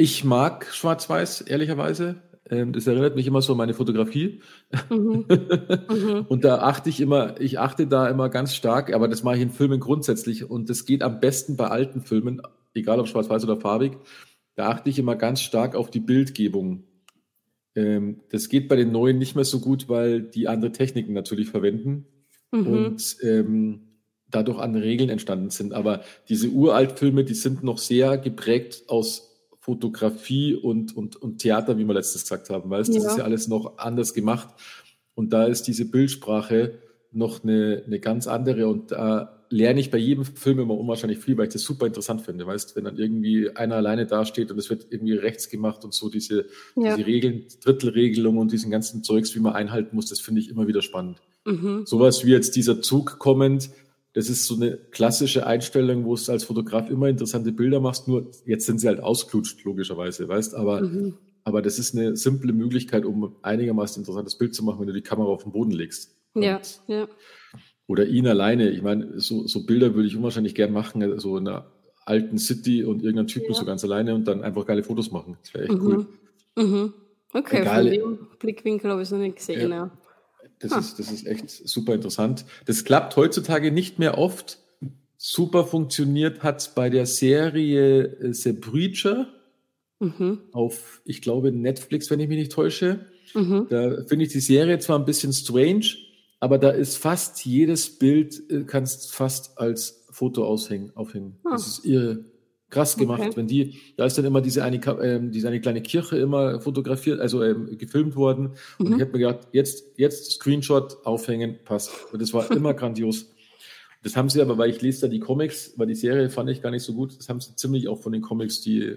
ich mag Schwarz-Weiß, ehrlicherweise. Ähm, das erinnert mich immer so an meine Fotografie. Mhm. Mhm. und da achte ich immer, ich achte da immer ganz stark, aber das mache ich in Filmen grundsätzlich. Und das geht am besten bei alten Filmen, egal ob schwarz-weiß oder farbig. Da achte ich immer ganz stark auf die Bildgebung. Ähm, das geht bei den neuen nicht mehr so gut, weil die andere Techniken natürlich verwenden. Mhm. Und ähm, dadurch andere Regeln entstanden sind. Aber diese Uraltfilme, die sind noch sehr geprägt aus Fotografie und, und, und Theater, wie wir letztes gesagt haben. Weißt, das ist ja alles noch anders gemacht. Und da ist diese Bildsprache noch eine, eine ganz andere. Und da lerne ich bei jedem Film immer unwahrscheinlich viel, weil ich das super interessant finde. Weißt, wenn dann irgendwie einer alleine dasteht und es wird irgendwie rechts gemacht und so diese, ja. diese Regeln, Drittelregelung und diesen ganzen Zeugs, wie man einhalten muss, das finde ich immer wieder spannend. Mhm. Sowas wie jetzt dieser Zug kommend, das ist so eine klassische Einstellung, wo du als Fotograf immer interessante Bilder machst, nur jetzt sind sie halt ausklutscht, logischerweise, weißt, aber, mhm. aber das ist eine simple Möglichkeit, um einigermaßen interessantes Bild zu machen, wenn du die Kamera auf den Boden legst. Ja, ja. Oder ihn alleine. Ich meine, so, so Bilder würde ich unwahrscheinlich gern machen, so in einer alten City und irgendein Typ ja. so ganz alleine und dann einfach geile Fotos machen. Das wäre echt mhm. cool. Mhm. Okay, Egal. von dem Blickwinkel habe ich es noch nicht gesehen, ja. Das, ah. ist, das ist echt super interessant. Das klappt heutzutage nicht mehr oft. Super funktioniert hat bei der Serie äh, The Preacher mhm. auf, ich glaube, Netflix, wenn ich mich nicht täusche. Mhm. Da finde ich die Serie zwar ein bisschen strange, aber da ist fast jedes Bild, äh, kannst fast als Foto aushängen, aufhängen. Ah. Das ist irre krass gemacht. Okay. Wenn die, da ist dann immer diese eine, ähm, diese eine kleine Kirche immer fotografiert, also ähm, gefilmt worden. Mhm. Und ich habe mir gedacht, jetzt, jetzt Screenshot aufhängen, passt. Und das war immer grandios. Das haben sie aber, weil ich lese da die Comics, weil die Serie fand ich gar nicht so gut, das haben sie ziemlich auch von den Comics, die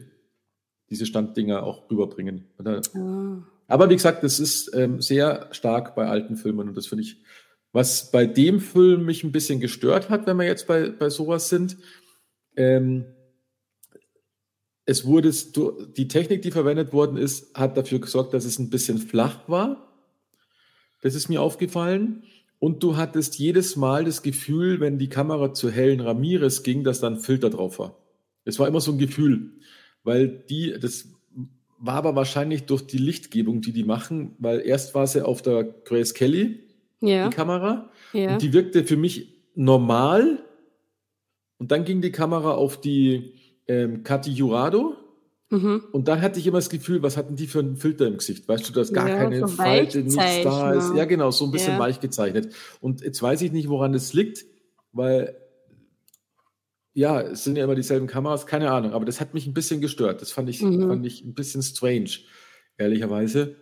diese Standdinger auch rüberbringen. Ah. Aber wie gesagt, das ist ähm, sehr stark bei alten Filmen und das finde ich, was bei dem Film mich ein bisschen gestört hat, wenn wir jetzt bei, bei sowas sind, ähm, es wurde, die Technik, die verwendet worden ist, hat dafür gesorgt, dass es ein bisschen flach war. Das ist mir aufgefallen. Und du hattest jedes Mal das Gefühl, wenn die Kamera zu Helen Ramirez ging, dass da ein Filter drauf war. Es war immer so ein Gefühl, weil die, das war aber wahrscheinlich durch die Lichtgebung, die die machen, weil erst war sie auf der Grace Kelly, ja. die Kamera, ja. und die wirkte für mich normal. Und dann ging die Kamera auf die ähm, Katy Jurado. Mhm. Und dann hatte ich immer das Gefühl, was hatten die für einen Filter im Gesicht? Weißt du, dass gar ja, keine so Falte, nichts da ist. Ja, genau, so ein bisschen ja. weich gezeichnet. Und jetzt weiß ich nicht, woran das liegt, weil ja, es sind ja immer dieselben Kameras, keine Ahnung, aber das hat mich ein bisschen gestört. Das fand ich, mhm. fand ich ein bisschen strange, ehrlicherweise,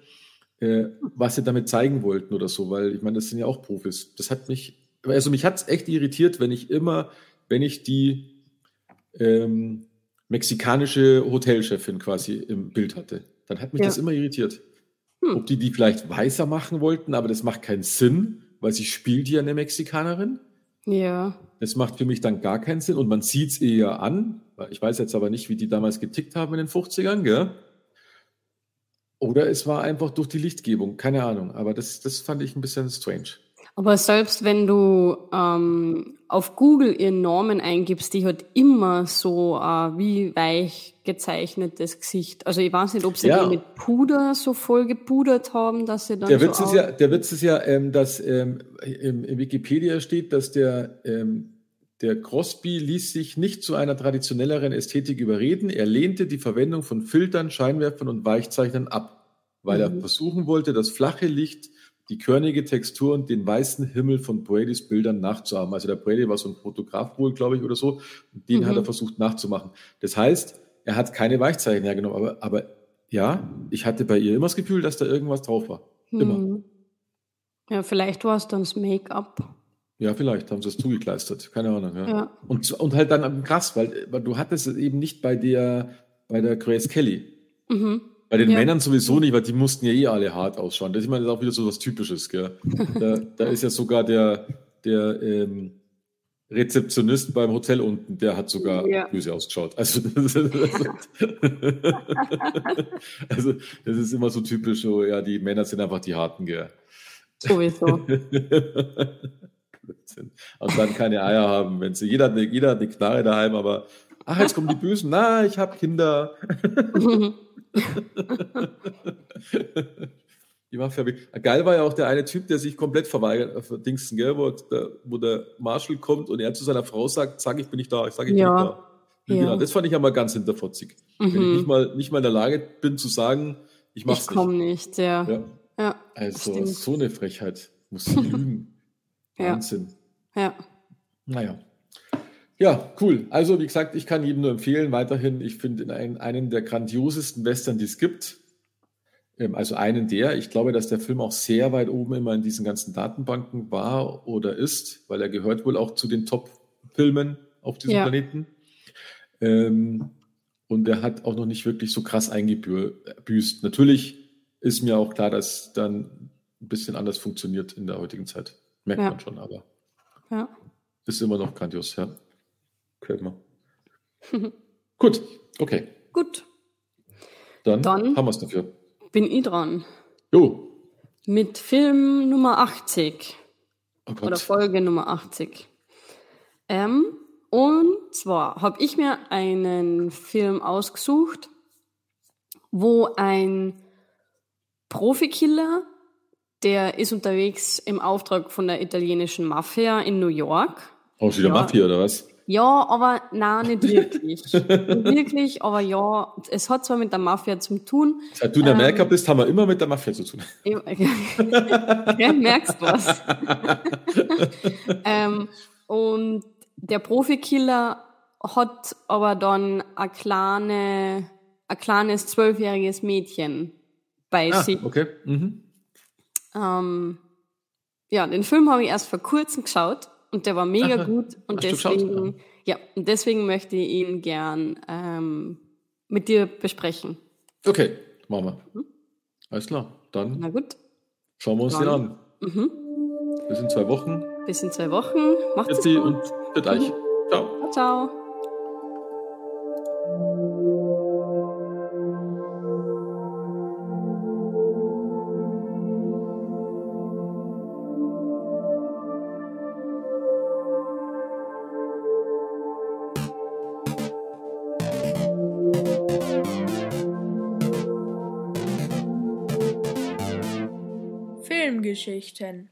äh, was sie damit zeigen wollten oder so, weil ich meine, das sind ja auch Profis. Das hat mich, also mich hat es echt irritiert, wenn ich immer, wenn ich die ähm, mexikanische Hotelchefin quasi im Bild hatte. Dann hat mich ja. das immer irritiert. Hm. Ob die die vielleicht weißer machen wollten, aber das macht keinen Sinn, weil sie spielt ja eine Mexikanerin. Ja. Das macht für mich dann gar keinen Sinn und man sieht es eher an. Ich weiß jetzt aber nicht, wie die damals getickt haben in den 50ern, gell? Oder es war einfach durch die Lichtgebung, keine Ahnung. Aber das, das fand ich ein bisschen strange. Aber selbst wenn du ähm, auf Google ihren Namen eingibst, die hat immer so äh, wie weich gezeichnetes Gesicht. Also ich weiß nicht, ob sie ja. die mit Puder so voll gepudert haben, dass sie dann. Der Witz so ist ja, der Witz ist ja, ähm, dass ähm, im, im Wikipedia steht, dass der ähm, der Crosby ließ sich nicht zu einer traditionelleren Ästhetik überreden. Er lehnte die Verwendung von Filtern, Scheinwerfern und Weichzeichnern ab, weil mhm. er versuchen wollte, das flache Licht die körnige Textur und den weißen Himmel von Bradys Bildern nachzuahmen. Also der Brady war so ein Fotograf wohl, glaube ich, oder so. Und den mhm. hat er versucht nachzumachen. Das heißt, er hat keine Weichzeichen hergenommen, aber, aber ja, ich hatte bei ihr immer das Gefühl, dass da irgendwas drauf war. Immer. Mhm. Ja, vielleicht war es dann das Make-up. Ja, vielleicht haben sie es zugekleistert. Keine Ahnung. Ja. ja. Und, und halt dann krass, weil, weil du hattest es eben nicht bei der, bei der Grace Kelly. Mhm. Bei den ja. Männern sowieso nicht, weil die mussten ja eh alle hart ausschauen. Das, ich meine, das ist auch wieder so was Typisches. Gell? Da, da ist ja sogar der, der ähm, Rezeptionist beim Hotel unten, der hat sogar ja. böse ausgeschaut. Also das, ist, also das ist immer so typisch, so, ja, die Männer sind einfach die Harten, gell? Sowieso. Und dann keine Eier haben, wenn sie, jeder, jeder hat eine Knarre daheim, aber ach, jetzt kommen die Bösen, na, ich habe Kinder. Die war Geil war ja auch der eine Typ, der sich komplett verweigert, äh, Dingsten, gell, wo der, wo der Marshall kommt und er zu seiner Frau sagt, sag ich bin nicht da, ich sage ich ja. bin nicht da. Ja. Genau, das fand ich einmal ganz hinterfotzig. Mhm. Wenn ich nicht mal, nicht mal in der Lage bin zu sagen, ich mach's ich nicht. Ich komme nicht, ja. ja. ja also stimmt. so eine Frechheit. Muss sie lügen. Wahnsinn. Ja. Naja. Ja, cool. Also, wie gesagt, ich kann jedem nur empfehlen, weiterhin, ich finde einen, einen der grandiosesten Western, die es gibt. Ähm, also einen der. Ich glaube, dass der Film auch sehr weit oben immer in diesen ganzen Datenbanken war oder ist, weil er gehört wohl auch zu den Top-Filmen auf diesem ja. Planeten. Ähm, und er hat auch noch nicht wirklich so krass eingebüßt. Natürlich ist mir auch klar, dass dann ein bisschen anders funktioniert in der heutigen Zeit. Merkt ja. man schon, aber ja. ist immer noch grandios, ja. Gefällt mir. Gut, okay. Gut. Dann, Dann haben wir es dafür. Bin ich dran. Jo. Mit Film Nummer 80. Oh Oder Folge Nummer 80. Ähm, und zwar habe ich mir einen Film ausgesucht, wo ein Profikiller, der ist unterwegs im Auftrag von der italienischen Mafia in New York. Auch wieder ja. Mafia oder was? Ja, aber nein, nicht wirklich. nicht wirklich, aber ja, es hat zwar mit der Mafia zu tun. Seit du in Amerika ähm, bist, haben wir immer mit der Mafia zu tun. ja, merkst du was. ähm, und der Profikiller hat aber dann ein, kleine, ein kleines zwölfjähriges Mädchen bei ah, sich. Okay. Mhm. Ähm, ja, den Film habe ich erst vor kurzem geschaut und der war mega Aha. gut und deswegen, ja, und deswegen möchte ich ihn gern ähm, mit dir besprechen. Okay, machen wir. Mhm. Alles klar, dann. Na gut. Schauen wir uns dann. den an. Mhm. Bis in zwei Wochen. Bis in zwei Wochen. Macht's gut. und bis gleich. Mhm. Ciao. Ciao. Geschichten